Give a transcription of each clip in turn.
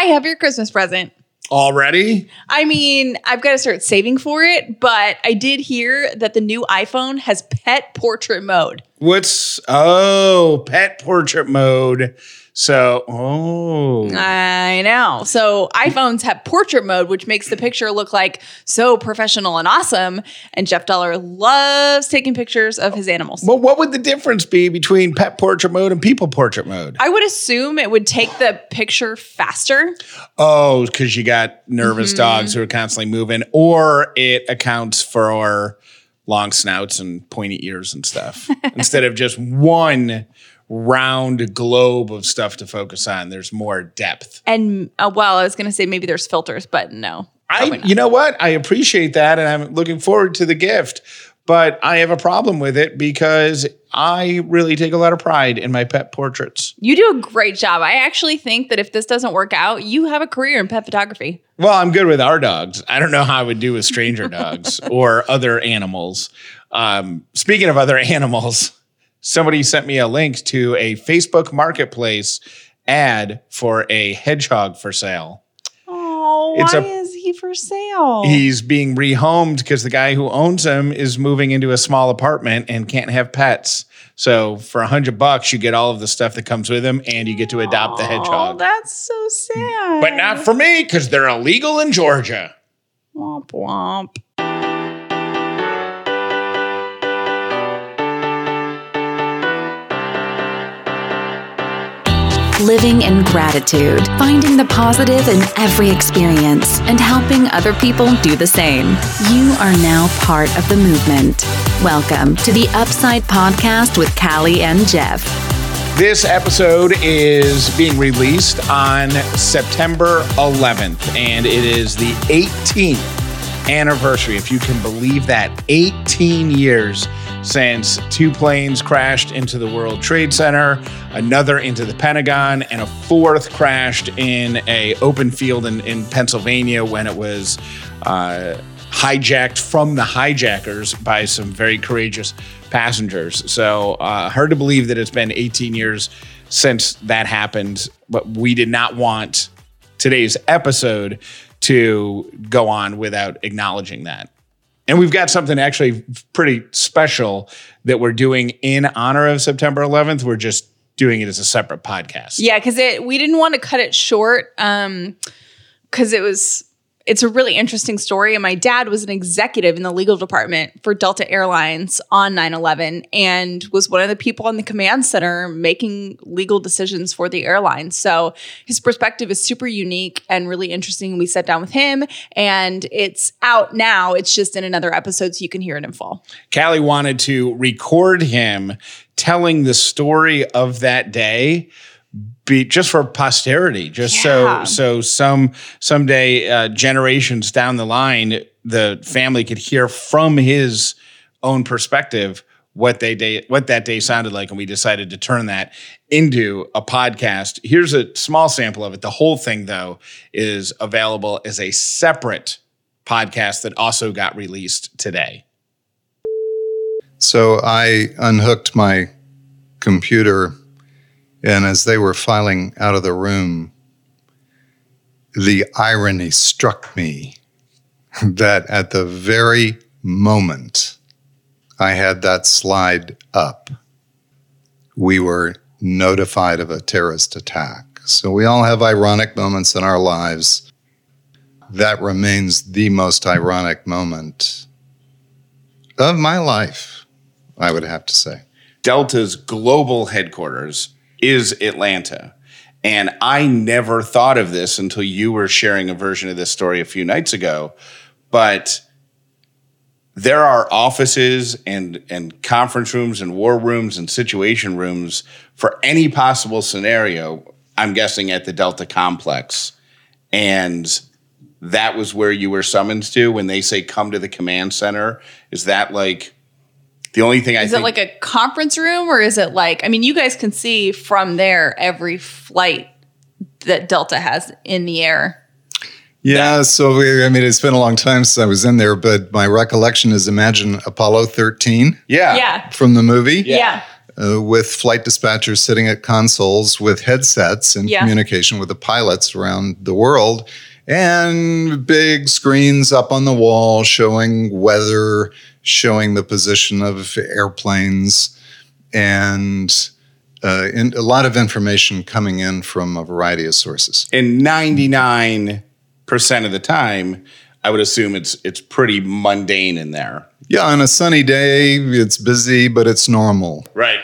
I have your Christmas present. Already? I mean, I've got to start saving for it, but I did hear that the new iPhone has pet portrait mode. What's oh pet portrait mode? So oh I know. So iPhones have portrait mode, which makes the picture look like so professional and awesome. And Jeff Dauler loves taking pictures of his animals. well, what would the difference be between pet portrait mode and people portrait mode? I would assume it would take the picture faster. Oh, because you got nervous Mm-hmm. dogs who are constantly moving, or it accounts for long snouts and pointy ears and stuff instead of just one round globe of stuff to focus on. There's more depth. And uh, well, I was going to say maybe there's filters, but no. I, you know what? I appreciate that, and I'm looking forward to the gift. But I have a problem with it because I really take a lot of pride in my pet portraits. You do a great job. I actually think that if this doesn't work out, you have a career in pet photography. Well, I'm good with our dogs. I don't know how I would do with stranger dogs or other animals. Um, speaking of other animals, somebody sent me a link to a Facebook Marketplace ad for a hedgehog for sale. Oh, It's why a- he for sale? He's being rehomed because the guy who owns him is moving into a small apartment and can't have pets. So for a hundred bucks, you get all of the stuff that comes with him, and you get to adopt the Oh, hedgehog. that's so sad. But not for me because they're illegal in Georgia. Womp womp. Living in gratitude, finding the positive in every experience, and helping other people do the same. You are now part of the movement. Welcome to the Upside Podcast with Callie and Jeff. This episode is being released on September 11th, and it is the 18th anniversary, if you can believe that. 18 years since two planes crashed into the World Trade Center, another into the Pentagon, and a fourth crashed in a open field in, in Pennsylvania when it was uh, hijacked from the hijackers by some very courageous passengers. So uh, hard to believe that it's been 18 years since that happened, but we did not want today's episode to go on without acknowledging that. And we've got something actually pretty special that we're doing in honor of September 11th. We're just doing it as a separate podcast. Yeah, because it we didn't want to cut it short. Um, because it was it's a really interesting story. And my dad was an executive in the legal department for Delta Airlines on 9-11 and was one of the people on the command center making legal decisions for the airline. So his perspective is super unique and really interesting. We sat down with him and it's out now. It's just in another episode, so you can hear it in full. Callie wanted to record him telling the story of that day be just for posterity just Yeah. so so some someday uh, generations down the line the family could hear from his own perspective what they day what that day sounded like and we decided to turn that into a podcast. Here's a small sample of it. The whole thing though is available as a separate podcast that also got released today. So I unhooked my computer, and as they were filing out of the room, the irony struck me that at the very moment I had that slide up, we were notified of a terrorist attack. So we all have ironic moments in our lives. That remains the most ironic moment of my life, I would have to say. Delta's global headquarters is Atlanta. And I never thought of this until you were sharing a version of this story a few nights ago. But there are offices and, and conference rooms and war rooms and situation rooms for any possible scenario, I'm guessing at the Delta complex. And that was where you were summoned to when they say come to the command center. Is that like the only thing I Is think it like a conference room or is it like, I mean, you guys can see from there every flight that Delta has in the air. Yeah, so we, I mean, it's been a long time since I was in there, but my recollection is imagine Apollo 13 yeah. Yeah. from the movie. Yeah. uh, with flight dispatchers sitting at consoles with headsets in Yeah. communication with the pilots around the world, and big screens up on the wall showing weather, showing the position of airplanes, and uh, in, a lot of information coming in from a variety of sources. And 99% of the time, I would assume it's it's pretty mundane in there. Yeah, on a sunny day, it's busy, but it's normal. Right.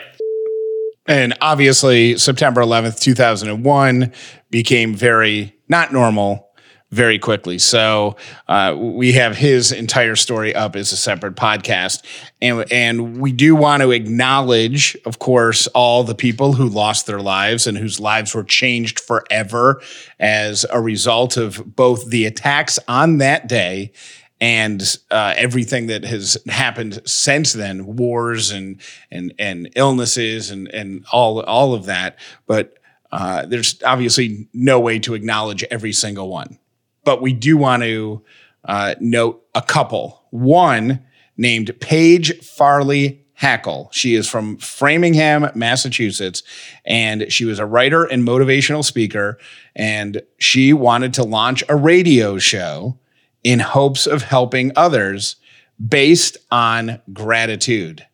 And obviously, September 11th, 2001 became very not normal very quickly. So uh, we have his entire story up as a separate podcast. And, and we do want to acknowledge, of course, all the people who lost their lives and whose lives were changed forever as a result of both the attacks on that day and uh, everything that has happened since then, wars and and and illnesses and and all all of that. But uh, there's obviously no way to acknowledge every single one. But we do want to uh, note a couple. One named Paige Farley Hackel. She is from Framingham, Massachusetts, and she was a writer and motivational speaker. And she wanted to launch a radio show in hopes of helping others based on gratitude.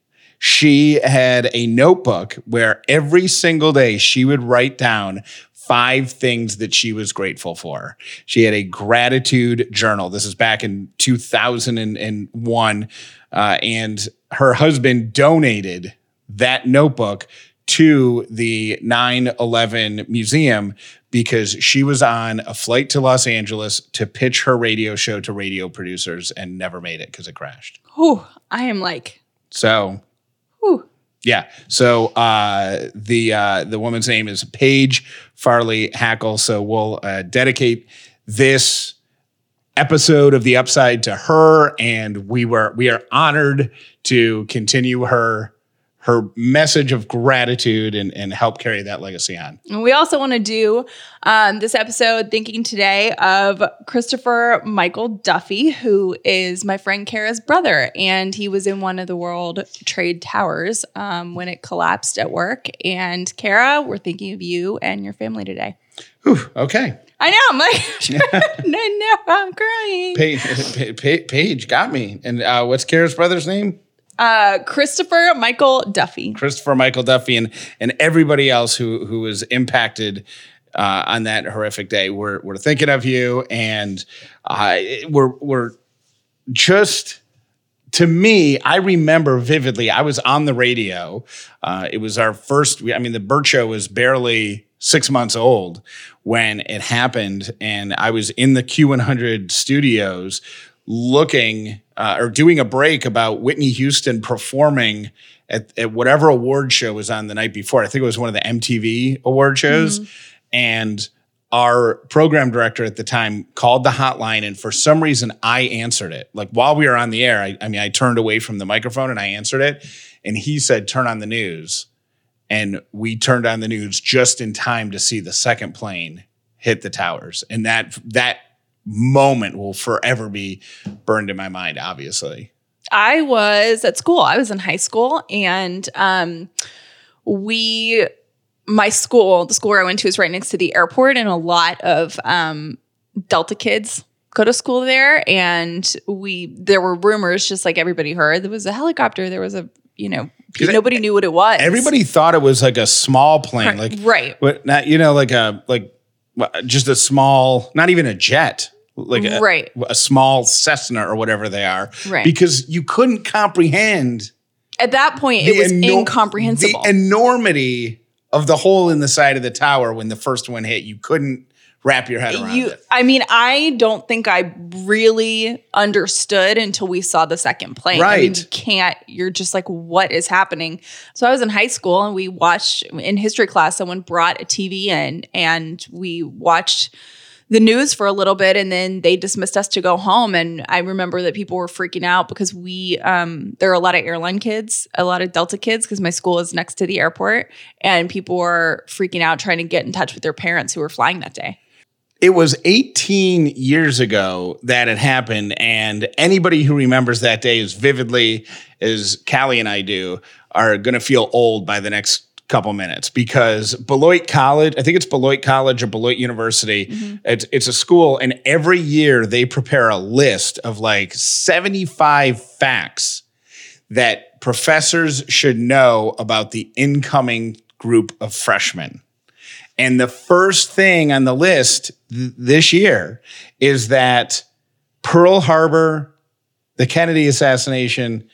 She had a notebook where every single day she would write down five things that she was grateful for. She had a gratitude journal. This is back in 2001. Uh, and her husband donated that notebook to the 9 11 museum because she was on a flight to Los Angeles to pitch her radio show to radio producers and never made it because it crashed. Oh, I am like, So, whew. yeah. So uh, the uh, the woman's name is Paige Farley Hackel. So we'll uh, dedicate this episode of the Upside to her, and we were we are honored to continue her her message of gratitude and and help carry that legacy on. And we also want to do um, this episode thinking today of Christopher Michael Duffy, who is my friend Kara's brother. And he was in one of the World Trade Towers um, when it collapsed at work. And Kara, we're thinking of you and your family today. Whew, okay. I know. I'm like, no, no, I'm crying. Paige, Paige got me. And uh, what's Kara's brother's name? Uh, Christopher Michael Duffy. Christopher Michael Duffy and and everybody else who who was impacted uh, on that horrific day. We're we're thinking of you, and uh, we're we're just. To me, I remember vividly. I was on the radio. Uh, it was our first. I mean, the Bert Show was barely six months old when it happened, and I was in the Q100 studios looking uh, or doing a break about Whitney Houston performing at, at whatever award show was on the night before. I think it was one of the MTV award shows. And our program director at the time called the hotline, and for some reason, I answered it. Like while we were on the air, I, I mean, I turned away from the microphone and I answered it. And he said, Turn on the news. And we turned on the news just in time to see the second plane hit the towers. And that, that, moment will forever be burned in my mind obviously I was at school. I was in high school, and um, we, my school, the school where I went to, is right next to the airport, and a lot of um, Delta kids go to school there. And we, there were rumors, just like everybody heard, there was a helicopter. There was a, you know, nobody knew what it was. everybody thought it was like a small plane like right. what not you know like a like just a small not even a jet like a, Right. a small Cessna or whatever they are Right. because you couldn't comprehend At that point, it was eno- incomprehensible. the enormity of the hole in the side of the tower when the first one hit you couldn't wrap your head around you it i mean i don't think i really understood until we saw the second plane I mean, Right. you can't you're just like what is happening so i was in high school and we watched in history class someone brought a tv in and we watched the news for a little bit and then they dismissed us to go home. And i remember that people were freaking out because we um, there are a lot of airline kids a lot of delta kids because my school is next to the airport and people were freaking out trying to get in touch with their parents who were flying that day. It was 18 years ago that it happened, and anybody who remembers that day as vividly as Callie and I do are going to feel old by the next couple minutes because Beloit College, I think it's Beloit College or Beloit University, mm-hmm. it's, it's a school, and every year they prepare a list of like 75 facts that professors should know about the incoming group of freshmen. And the first thing on the list th- this year is that Pearl Harbor, the Kennedy assassination,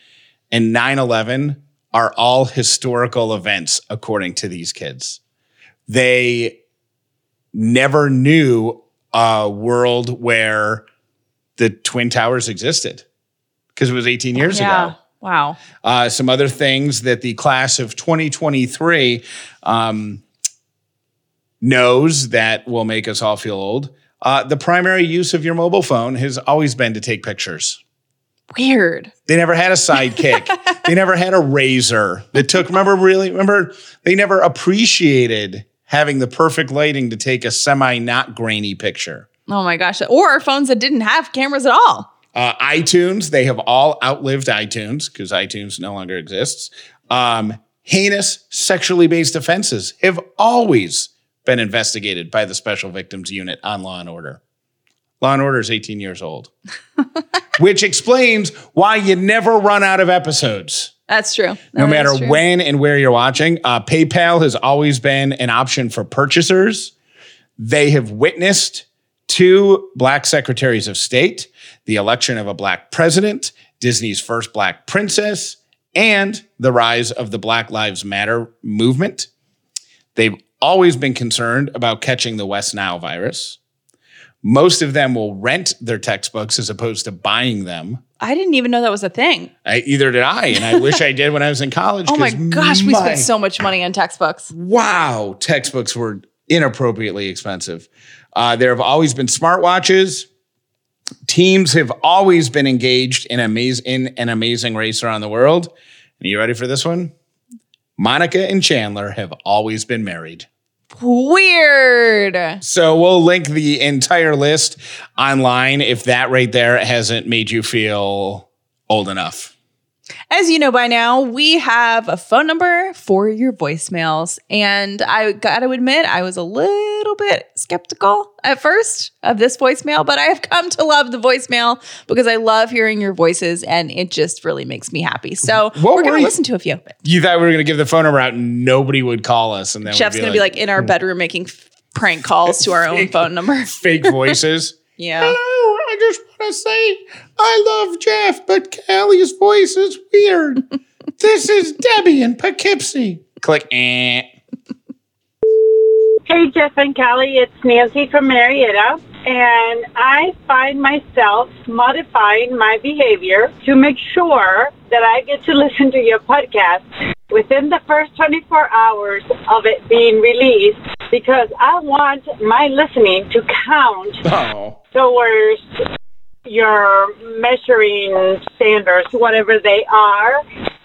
and 9 11 are all historical events, according to these kids. They never knew a world where the Twin Towers existed because it was 18 years Yeah. ago. Wow. Uh, some other things that the class of 2023 um, knows that will make us all feel old. Uh, the primary use of your mobile phone has always been to take pictures. Weird. They never had a sidekick. they never had a Razr that took, remember, really, remember, they never appreciated having the perfect lighting to take a semi not grainy picture. Oh my gosh. Or phones that didn't have cameras at all. Uh, iTunes, they have all outlived iTunes because iTunes no longer exists. Um, heinous sexually based offenses have always been investigated by the Special Victims Unit on Law and Order. Law and Order is 18 years old, which explains why you never run out of episodes. That's true. No matter true. when and where you're watching, uh, PayPal has always been an option for purchasers. They have witnessed two black secretaries of state, the election of a black president, Disney's first black princess, and the rise of the Black Lives Matter movement. They've always been concerned about catching the West Nile virus. Most of them will rent their textbooks as opposed to buying them. I didn't even know that was a thing. I, either did I, and I wish I did when I was in college. Oh my gosh, we spent so much money on textbooks. wow, textbooks were inappropriately expensive. Uh, there have always been smartwatches. Teams have always been engaged in, amaz- in an amazing race around the world. Are you ready for this one? Monica and Chandler have always been married. Weird. So we'll link the entire list online if that right there hasn't made you feel old enough. As you know by now, we have a phone number for your voicemails. And I got to admit, I was a little bit skeptical at first of this voicemail, but I have come to love the voicemail because I love hearing your voices and it just really makes me happy. So What we're going to listen to a few. You thought we were going to give the phone number out and nobody would call us. And then Jeff's going to be like in our hmm. bedroom making prank calls to our own phone number. fake voices. Yeah. Hello, I just want to say I love Jeff, but Callie's voice is weird. this is Debbie in Poughkeepsie. Click. Eh. Hey, Jeff and Callie, it's Nancy from Marietta, and I find myself modifying my behavior to make sure that I get to listen to your podcast within the first 24 hours of it being released because I want my listening to count Oh. towards your measuring standards, whatever they are.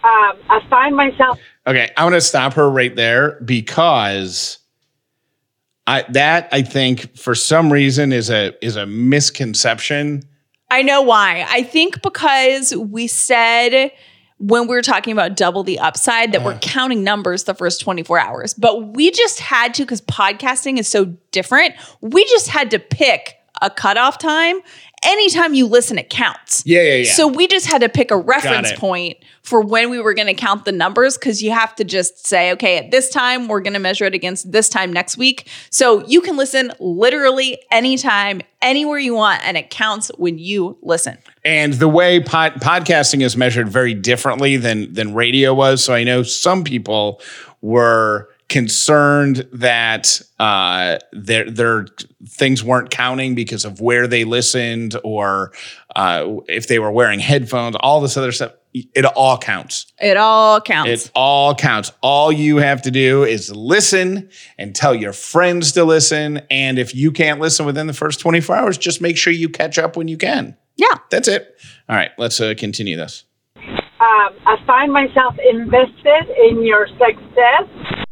Um, I find myself Okay, I want to stop her right there because I that I think for some reason is a is a misconception. I know why. I think because we said when we were talking about double the upside that Uh-huh. we're counting numbers the first 24 hours, but we just had to because podcasting is so different. We just had to pick a cutoff time. Anytime you listen, it counts. Yeah, yeah, yeah. So we just had to pick a reference point for when we were going to count the numbers because you have to just say, okay, at this time, we're going to measure it against this time next week. So you can listen literally anytime, anywhere you want, and it counts when you listen. And the way pod, podcasting is measured very differently than than radio was. So I know some people were concerned that uh, their their things weren't counting because of where they listened or uh, if they were wearing headphones. All this other stuff. It all counts. It all counts. It all counts. All you have to do is listen and tell your friends to listen. And if you can't listen within the first 24 hours, just make sure you catch up when you can. yeah. That's it. All right, let's uh, continue this. um, I find myself invested in your success.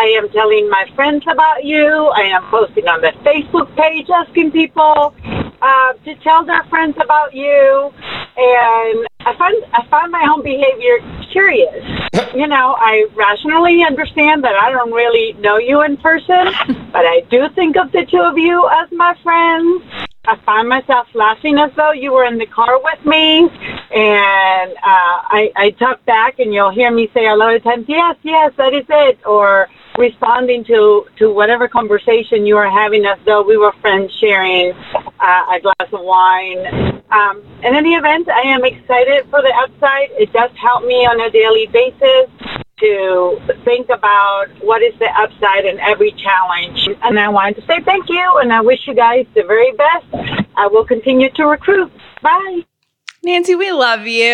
I am telling my friends about you. I am posting on the Facebook page asking people uh, to tell their friends about you. And I find I find my own behavior curious. you know, I rationally understand that I don't really know you in person, but I do think of the two of you as my friends. I find myself laughing as though you were in the car with me, and uh, I, I talk back, and you'll hear me say a lot of times, "Yes, yes, that is it," or responding to to whatever conversation you are having as though we were friends sharing uh, a glass of wine. Um, in any event, I am excited for the upside. It does help me on a daily basis to think about what is the upside in every challenge. And I wanted to say thank you, and I wish you guys the very best. I will continue to recruit. Bye. Nancy, we love you.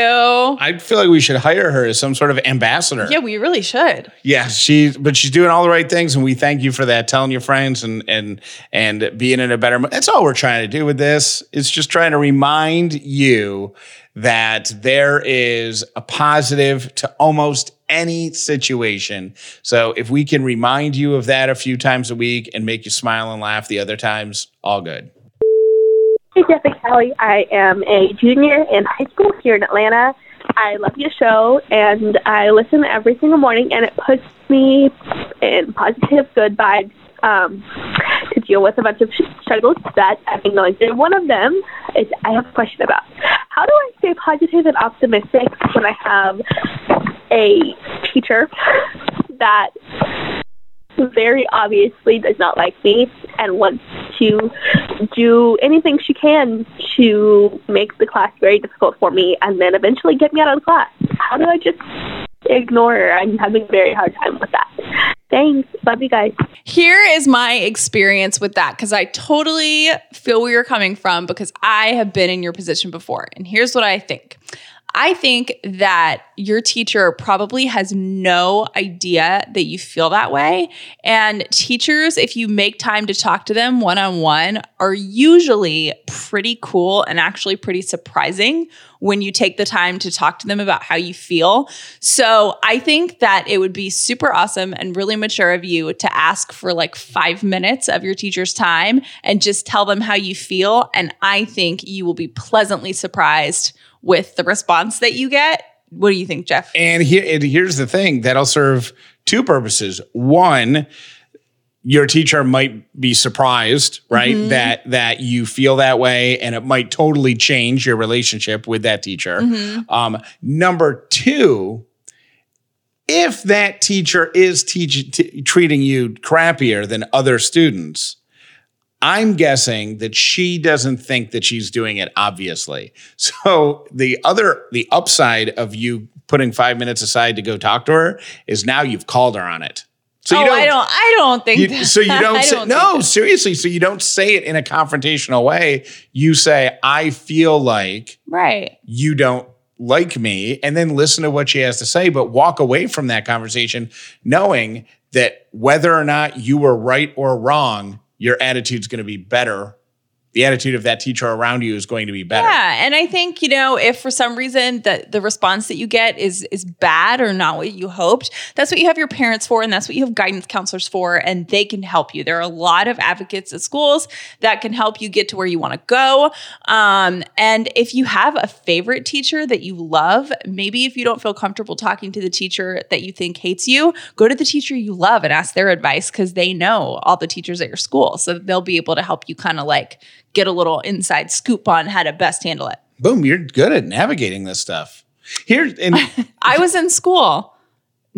I feel like we should hire her as some sort of ambassador. Yeah, we really should. Yeah, she but she's doing all the right things, and we thank you for that. Telling your friends and and and being in a better. That's all we're trying to do with this. It's just trying to remind you that there is a positive to almost any situation. So if we can remind you of that a few times a week and make you smile and laugh the other times, all good. Hey, and Callie. I am a junior in high school here in Atlanta. I love your show, and I listen every single morning, and it puts me in positive, good vibes um, to deal with a bunch of struggles that I've been going through. One of them is I have a question about how do I stay positive and optimistic when I have a teacher that very obviously does not like me and wants to do anything she can to make the class very difficult for me and then eventually get me out of the class. How do I just ignore her? I'm having a very hard time with that. Thanks. Love you guys. Here is my experience with that because I totally feel where you're coming from because I have been in your position before. And here's what I think I think that your teacher probably has no idea that you feel that way. And teachers, if you make time to talk to them one on one, are usually pretty cool and actually pretty surprising when you take the time to talk to them about how you feel. So I think that it would be super awesome and really mature of you to ask for like five minutes of your teacher's time and just tell them how you feel. And I think you will be pleasantly surprised with the response that you get. What do you think, Jeff? And here, and here's the thing that'll serve two purposes. One, your teacher might be surprised, right? Mm-hmm. That that you feel that way, and it might totally change your relationship with that teacher. Mm-hmm. Um, number two, if that teacher is teach, t- treating you crappier than other students, I'm guessing that she doesn't think that she's doing it obviously. So the other the upside of you putting 5 minutes aside to go talk to her is now you've called her on it. So you oh, don't, I don't. I don't think. You, so you don't. say, don't no, seriously. So you don't say it in a confrontational way. You say, "I feel like right. You don't like me," and then listen to what she has to say, but walk away from that conversation knowing that whether or not you were right or wrong, your attitude's going to be better the attitude of that teacher around you is going to be better. Yeah, and I think you know if for some reason that the response that you get is is bad or not what you hoped, that's what you have your parents for, and that's what you have guidance counselors for, and they can help you. There are a lot of advocates at schools that can help you get to where you want to go. Um, and if you have a favorite teacher that you love, maybe if you don't feel comfortable talking to the teacher that you think hates you, go to the teacher you love and ask their advice because they know all the teachers at your school, so they'll be able to help you kind of like get a little inside scoop on how to best handle it. Boom, you're good at navigating this stuff. Here, and I was in school.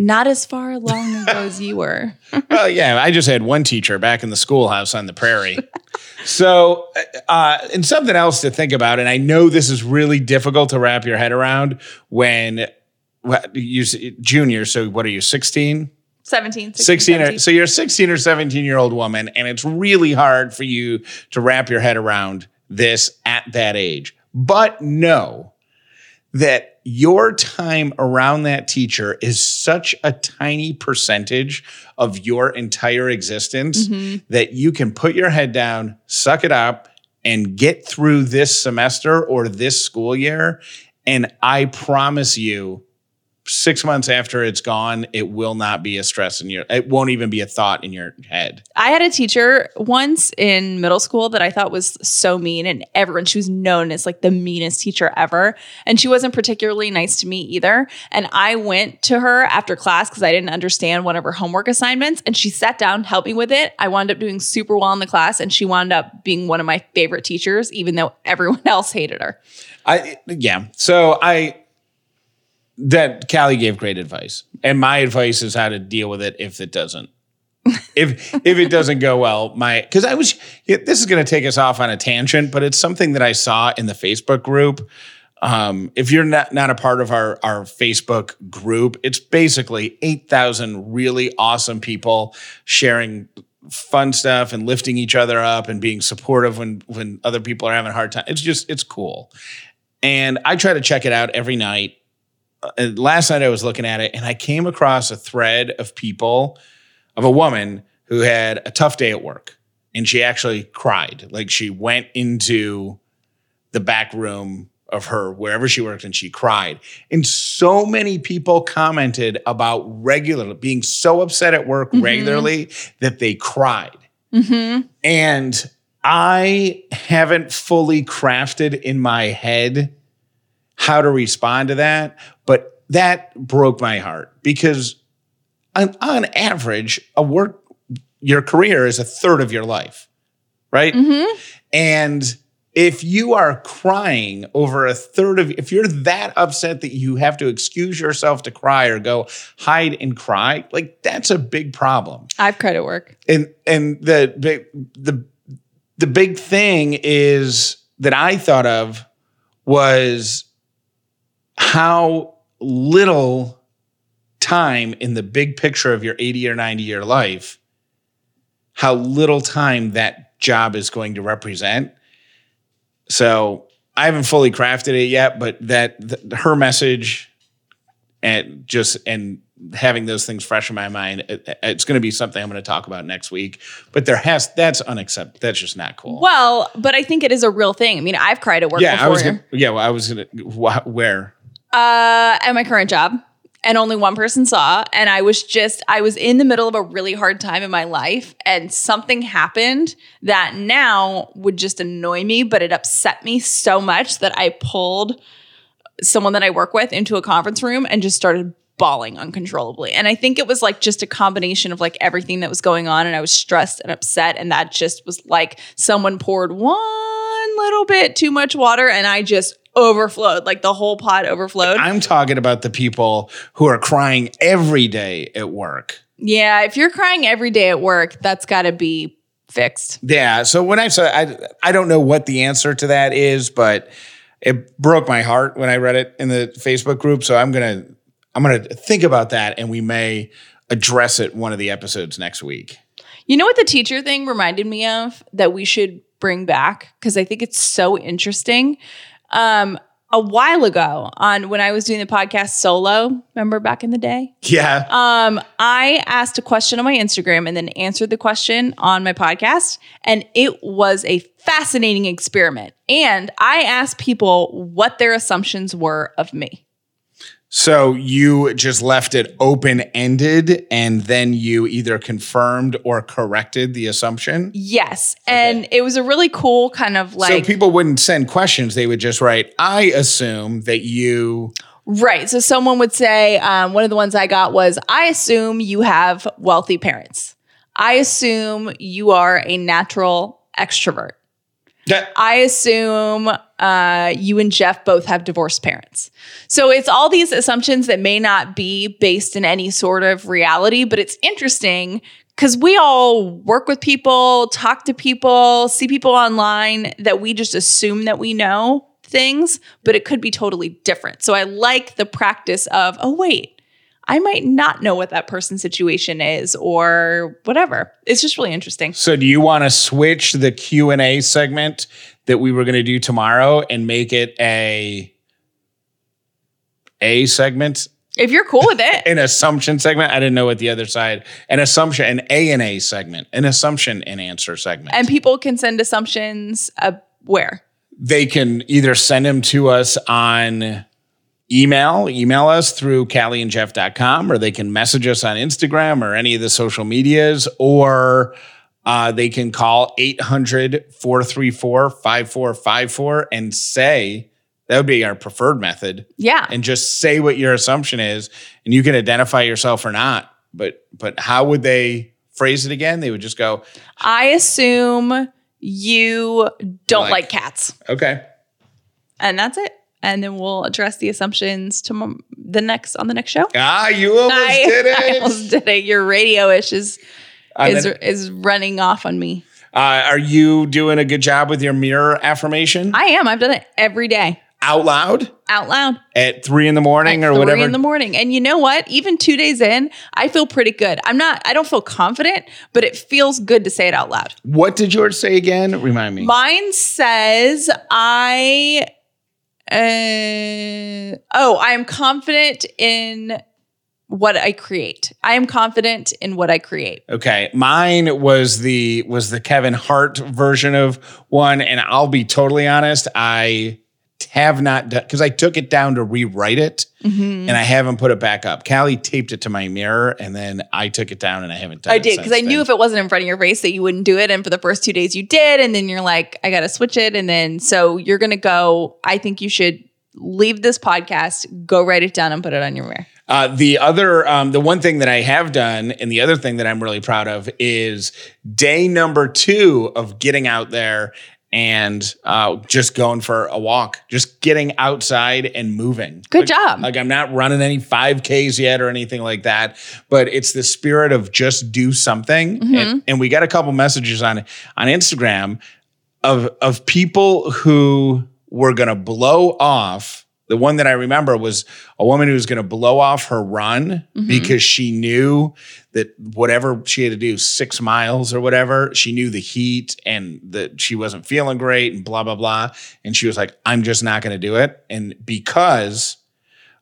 Not as far along ago as you were. well, yeah, I just had one teacher back in the schoolhouse on the prairie. so, uh, and something else to think about, and I know this is really difficult to wrap your head around when you're junior. So, what are you, 16? 17, 16, 16 17. so you're a 16 or 17 year old woman and it's really hard for you to wrap your head around this at that age but know that your time around that teacher is such a tiny percentage of your entire existence mm-hmm. that you can put your head down suck it up and get through this semester or this school year and i promise you six months after it's gone, it will not be a stress in your. It won't even be a thought in your head. I had a teacher once in middle school that I thought was so mean, and everyone, she was known as like the meanest teacher ever. And she wasn't particularly nice to me either. And I went to her after class because I didn't understand one of her homework assignments, and she sat down, helped me with it. I wound up doing super well in the class, and she wound up being one of my favorite teachers, even though everyone else hated her. I yeah. So I that Callie gave great advice, and my advice is how to deal with it if it doesn't. if if it doesn't go well, my because I was this is going to take us off on a tangent, but it's something that I saw in the Facebook group. Um, if you're not not a part of our our Facebook group, it's basically eight thousand really awesome people sharing fun stuff and lifting each other up and being supportive when when other people are having a hard time. It's just it's cool. And I try to check it out every night. Uh, last night I was looking at it and I came across a thread of people, of a woman who had a tough day at work. And she actually cried. Like she went into the back room of her wherever she worked and she cried. And so many people commented about regularly being so upset at work mm-hmm. regularly that they cried. Mm-hmm. And I haven't fully crafted in my head how to respond to that, that broke my heart because on, on average, a work your career is a third of your life, right? Mm-hmm. And if you are crying over a third of if you're that upset that you have to excuse yourself to cry or go hide and cry like that's a big problem i've cried at work and and the big the the big thing is that I thought of was how little time in the big picture of your 80 or 90 year life, how little time that job is going to represent. So I haven't fully crafted it yet, but that the, her message and just and having those things fresh in my mind, it, it's going to be something I'm going to talk about next week. But there has that's unacceptable. That's just not cool. Well, but I think it is a real thing. I mean, I've cried at work. Yeah, before. I was. Gonna, yeah, well, I was going to. Where? Uh, at my current job. And only one person saw. And I was just, I was in the middle of a really hard time in my life. And something happened that now would just annoy me, but it upset me so much that I pulled someone that I work with into a conference room and just started bawling uncontrollably. And I think it was like just a combination of like everything that was going on and I was stressed and upset and that just was like someone poured one little bit too much water and I just overflowed like the whole pot overflowed. I'm talking about the people who are crying every day at work. Yeah, if you're crying every day at work, that's got to be fixed. Yeah, so when I said I I don't know what the answer to that is, but it broke my heart when I read it in the Facebook group, so I'm going to I'm going to think about that and we may address it one of the episodes next week. You know what the teacher thing reminded me of that we should bring back because I think it's so interesting. Um, a while ago on when I was doing the podcast solo, remember back in the day? Yeah. Um, I asked a question on my Instagram and then answered the question on my podcast. And it was a fascinating experiment. And I asked people what their assumptions were of me. So you just left it open ended and then you either confirmed or corrected the assumption? Yes. And okay. it was a really cool kind of like. So people wouldn't send questions. They would just write, I assume that you. Right. So someone would say, um, one of the ones I got was, I assume you have wealthy parents. I assume you are a natural extrovert. I assume uh, you and Jeff both have divorced parents. So it's all these assumptions that may not be based in any sort of reality, but it's interesting because we all work with people, talk to people, see people online that we just assume that we know things, but it could be totally different. So I like the practice of, oh, wait, I might not know what that person's situation is or whatever. It's just really interesting. So do you want to switch the Q&A segment that we were going to do tomorrow and make it a a segment? If you're cool with it. an assumption segment. I didn't know what the other side. An assumption, an A and A segment, an assumption and answer segment. And people can send assumptions uh, where? They can either send them to us on email, email us through callieandjeff.com, or they can message us on Instagram or any of the social medias, or uh, they can call 800 434 5454 and say, that would be our preferred method. Yeah. And just say what your assumption is, and you can identify yourself or not. But but how would they phrase it again? They would just go, I assume you don't Like- like, cats. okay. And that's it. And then we'll address the assumptions to the next on the next show. Ah, you almost I, did I it. almost did it. Your radio ish is Is, then, is running off on me. uh, are you doing a good job with your mirror affirmation I am. I've done it every day out loud out loud at three in the morning at or three whatever? in the morning. And you know what? Even two days in, I feel pretty good. I'm not. I don't feel confident, but it feels good to say it out loud. what did yours say again? Remind me. Mine says I. Uh, oh, I am confident in what I create. I am confident in what I create. Okay, mine was the was the Kevin Hart version of one, and I'll be totally honest, I have not done because I took it down to rewrite it, Mm-hmm. and I haven't put it back up. Callie taped it to my mirror, and then I took it down, and I haven't done. I did because I knew if it wasn't in front of your face that you wouldn't do it. And for the first two days you did. And then you're like, I got to switch it. And then so you're going to go, I think you should leave this podcast, go write it down and put it on your mirror. Uh, the other, um, the one thing that I have done, and the other thing that I'm really proud of is day number two of getting out there and uh, just going for a walk, just getting outside and moving. Good Like- job. Like I'm not running any 5Ks yet or anything like that, but it's the spirit of just do something. Mm-hmm. And, and we got a couple messages on on Instagram of of people who were going to blow off. The one that I remember was a woman who was going to blow off her run mm-hmm. because she knew that whatever she had to do, six miles or whatever, she knew the heat and that she wasn't feeling great and blah, blah, blah. And she was like, I'm just not going to do it. And because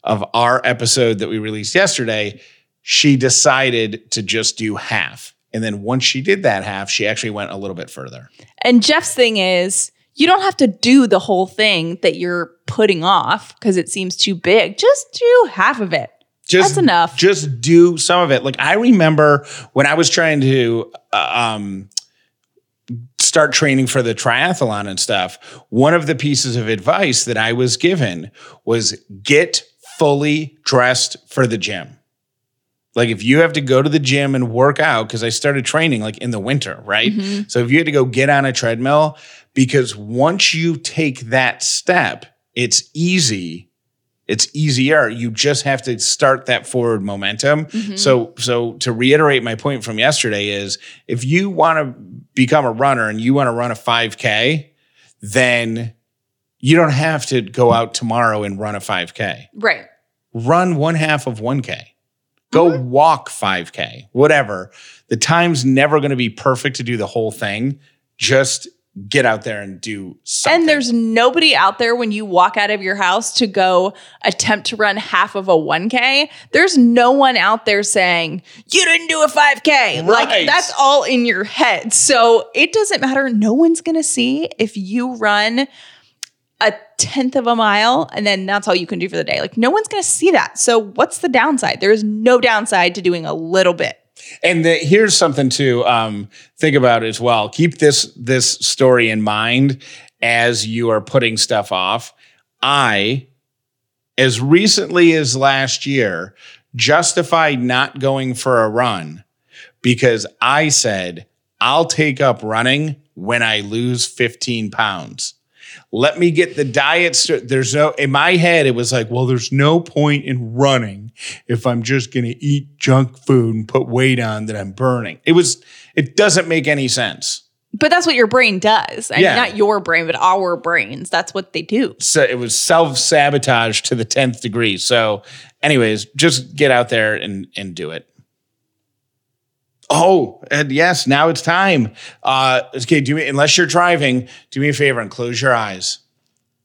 of our episode that we released yesterday, she decided to just do half. And then once she did that half, she actually went a little bit further. And Jeff's thing is, you don't have to do the whole thing that you're putting off because it seems too big. Just do half of it. Just That's enough. Just do some of it. Like I remember when I was trying to uh, um, start training for the triathlon and stuff. One of the pieces of advice that I was given was get fully dressed for the gym. Like if you have to go to the gym and work out, because I started training like in the winter, right? Mm-hmm. So if you had to go get on a treadmill, because once you take that step, it's easy. It's easier. You just have to start that forward momentum. Mm-hmm. So, so to reiterate my point from yesterday is if you want to become a runner and you want to run a 5K, then you don't have to go out tomorrow and run a 5K Right. run one half of 1K. Go mm-hmm. walk 5K, whatever. The time's never going to be perfect to do the whole thing. Just get out there and do something. And there's nobody out there when you walk out of your house to go attempt to run half of a 1K. There's no one out there saying, You didn't do a 5K. Right. Like that's all in your head. So it doesn't matter. No one's going to see if you run a tenth of a mile and then that's all you can do for the day. Like no one's going to see that. So what's the downside? There is no downside to doing a little bit. And the, here's something to um, think about as well. Keep this this story in mind as you are putting stuff off. I, as recently as last year, justified not going for a run because I said I'll take up running when I lose 15 pounds. Let me get the diet. St- there's no, in my head, it was like, well, there's no point in running if I'm just going to eat junk food and put weight on that I'm burning. It was, it doesn't make any sense. But that's what your brain does. I Yeah. mean, not your brain, but our brains. That's what they do. So it was self sabotage to the 10th degree. So, anyways, just get out there and, and do it. Oh, and yes, now it's time. Uh, okay, do me, unless you're driving, do me a favor and close your eyes.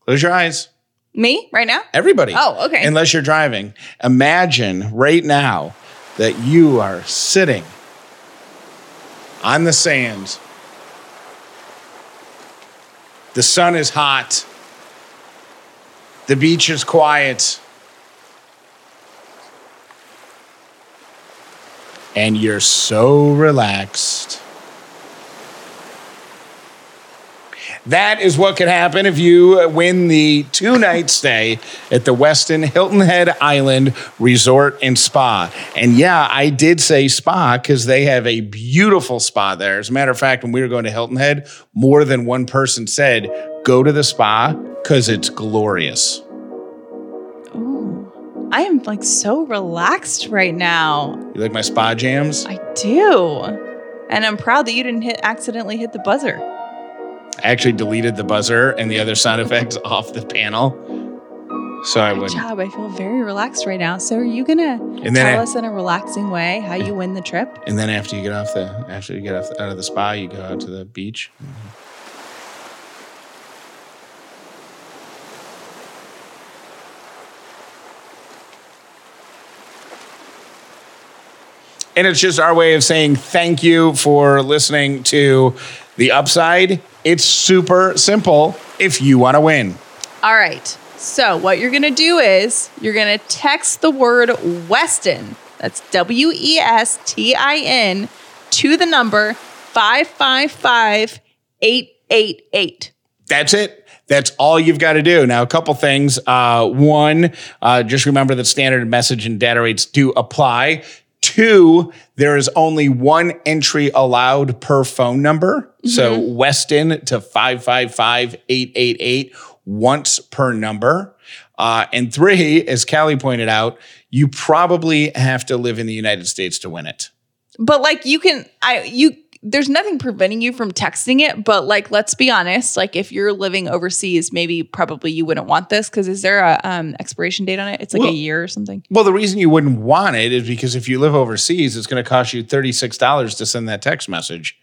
Close your eyes. Me right now? Everybody. Oh, okay. Unless you're driving. Imagine right now that you are sitting on the sand. The sun is hot. The beach is quiet. And you're so relaxed. That is what could happen if you win the two night stay at the Westin Hilton Head Island Resort and Spa. And yeah, I did say spa because they have a beautiful spa there. As a matter of fact, when we were going to Hilton Head, more than one person said, go to the spa because it's glorious. I am like so relaxed right now. You like my spa jams? I do. And I'm proud that you didn't hit accidentally hit the buzzer. I actually deleted the buzzer and the other sound effects off the panel. So I Good would. job. I feel very relaxed right now. So are you gonna And then tell I- us in a relaxing way how you win the trip? And then after you get off the after you get off, out of the spa, you go out to the beach. And it's just our way of saying thank you for listening to the upside. It's super simple if you want to win. All right. So what you're gonna do is you're gonna text the word Westin. That's W E S T I N to the number five five five eight eight eight. That's it. That's all you've got to do. Now, a couple things. Uh, one, uh, just remember that standard message and data rates do apply. Two, there is only one entry allowed per phone number. So Westin to 555 888 once per number. Uh, and three, as Callie pointed out, you probably have to live in the United States to win it. But like you can I you there's nothing preventing you from texting it, but like let's be honest, like if you're living overseas, maybe probably you wouldn't want this because is there a um expiration date on it? It's like Well- a year or something. Well, the reason you wouldn't want it is because if you live overseas, it's going to cost you $36 to send that text message.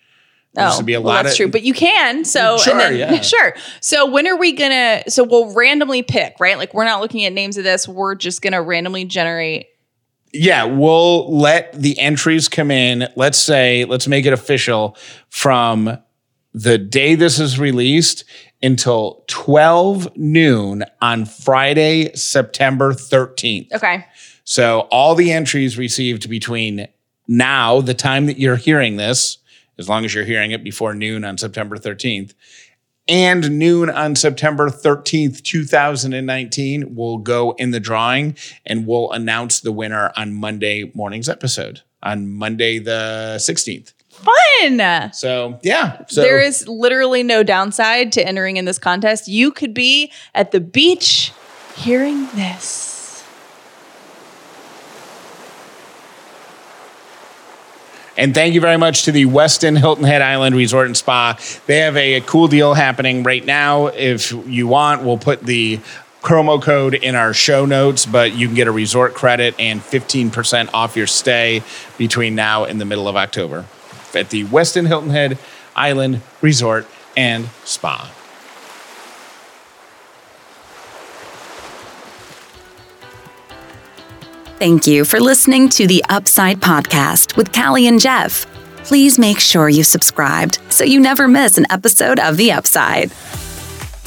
Oh, well, that's of- true, but you can. So, and Sure, then- yeah. sure. So, when are we gonna? So, we'll randomly pick, right? Like, we're not looking at names of this. We're just gonna randomly generate. Yeah, we'll let the entries come in. Let's say, let's make it official from the day this is released until 12 noon on Friday, September 13th. Okay. So all the entries received between now, the time that you're hearing this, as long as you're hearing it before noon on September 13th, and noon on September 13th, 2019, will go in the drawing and we'll announce the winner on Monday morning's episode on Monday the 16th. Fun. So, yeah. So there is literally no downside to entering in this contest. You could be at the beach hearing this. And thank you very much to the Westin Hilton Head Island Resort and Spa. They have a, cool deal happening right now. If you want, we'll put the promo code in our show notes, but you can get a resort credit and 15% off your stay between now and the middle of October at the Westin Hilton Head Island Resort and Spa. Thank you for listening to the Upside Podcast with Callie and Jeff. Please make sure you subscribed so you never miss an episode of The Upside.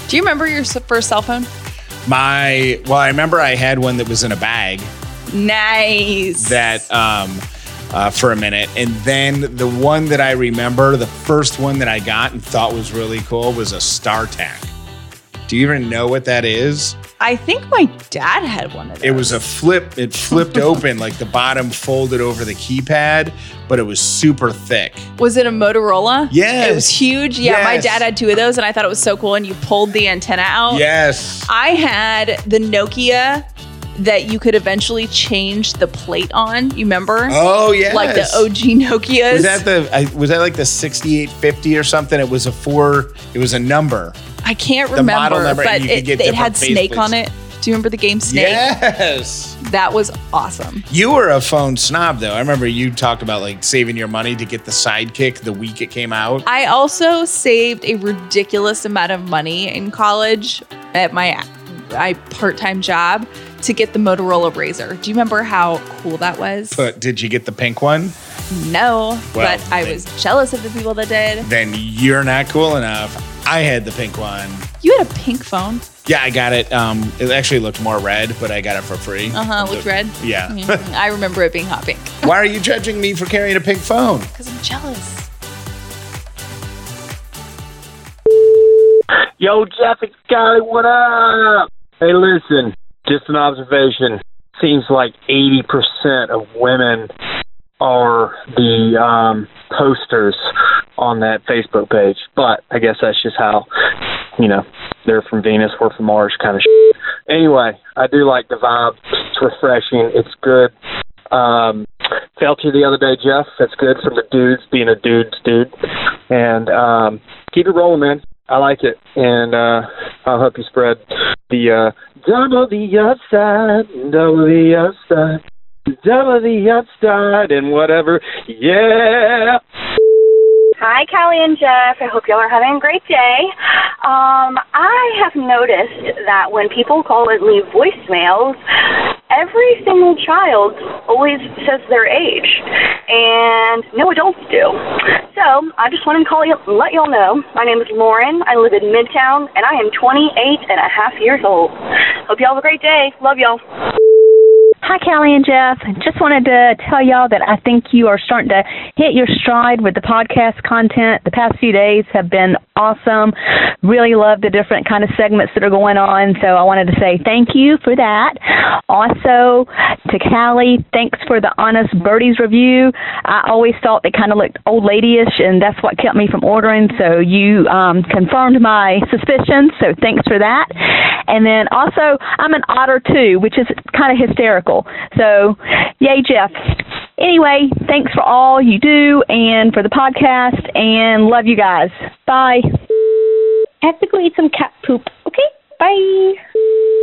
Do you remember your first cell phone? My, well, I remember I had one that was in a bag. Nice. that um, uh, for a minute. And then the one that I remember, the first one that I got and thought was really cool was a StarTAC. Do you even know what that is? I think my dad had one of those. It was a flip, it flipped open, like the bottom folded over the keypad, but it was super thick. Was it a Motorola? Yes. It was huge. Yeah, my dad had two of those, and I thought it was so cool. And you pulled the antenna out. Yes. I had the Nokia that you could eventually change the plate on. You remember? Oh, yes. Like the OG Nokias. Was that the I, was that like the 6850 or something? It was a four, it was a number. I can't the remember, model number, but and you could it, it had Snake on it. Do you remember the game Snake? Yes. That was awesome. You were a phone snob, though. I remember you talked about like saving your money to get the Sidekick the week it came out. I also saved a ridiculous amount of money in college at my my part-time job to get the Motorola Razr. Do you remember how cool that was? But did you get the pink one? no, Well, but I was jealous of the people that did. Then you're not cool enough. I had the pink one. You had a pink phone. Yeah, I got it. Um, it actually looked more red, but I got it for free. Uh huh. Looked red. Yeah. Mhm. I remember it being hot pink. Why are you judging me for carrying a pink phone? Because I'm jealous. Yo, Jeff and Scotty, what up? Hey, listen, just an observation. Seems like 80% of women are the um, posters on that Facebook page. But I guess that's just how, you know, they're from Venus, we're from Mars kind of shit. Anyway, I do like the vibe. It's refreshing. It's good. Um, felt you the other day, Jeff. That's good from the dudes being a dude's dude. And um, keep it rolling, man. I like it, and uh, I'll help you spread the uh, double the upside, double the upside, double the upside, and whatever. Yeah. Hi, Callie and Jeff. I hope y'all are having a great day. Um, I have noticed that when people call and leave voicemails, every single child always says their age, and no adults do. So I just wanted to call you, let y'all know. My name is Lauren. I live in Midtown, and I am 28 and a half years old. Hope y'all have a great day. Love y'all. Hi, Callie and Jeff. Just wanted to tell y'all that I think you are starting to hit your stride with the podcast content. The past few days have been awesome. Really love the different kind of segments that are going on. So I wanted to say thank you for that. Also, to Callie, thanks for the Honest Birdies review. I always thought they kind of looked old ladyish, and that's what kept me from ordering. So you um, confirmed my suspicions. So thanks for that. And then also, I'm an otter too, which is kind of hysterical. So, yay, Jeff. Anyway, thanks for all you do and for the podcast, and love you guys. Bye. I have to go eat some cat poop. Okay, bye.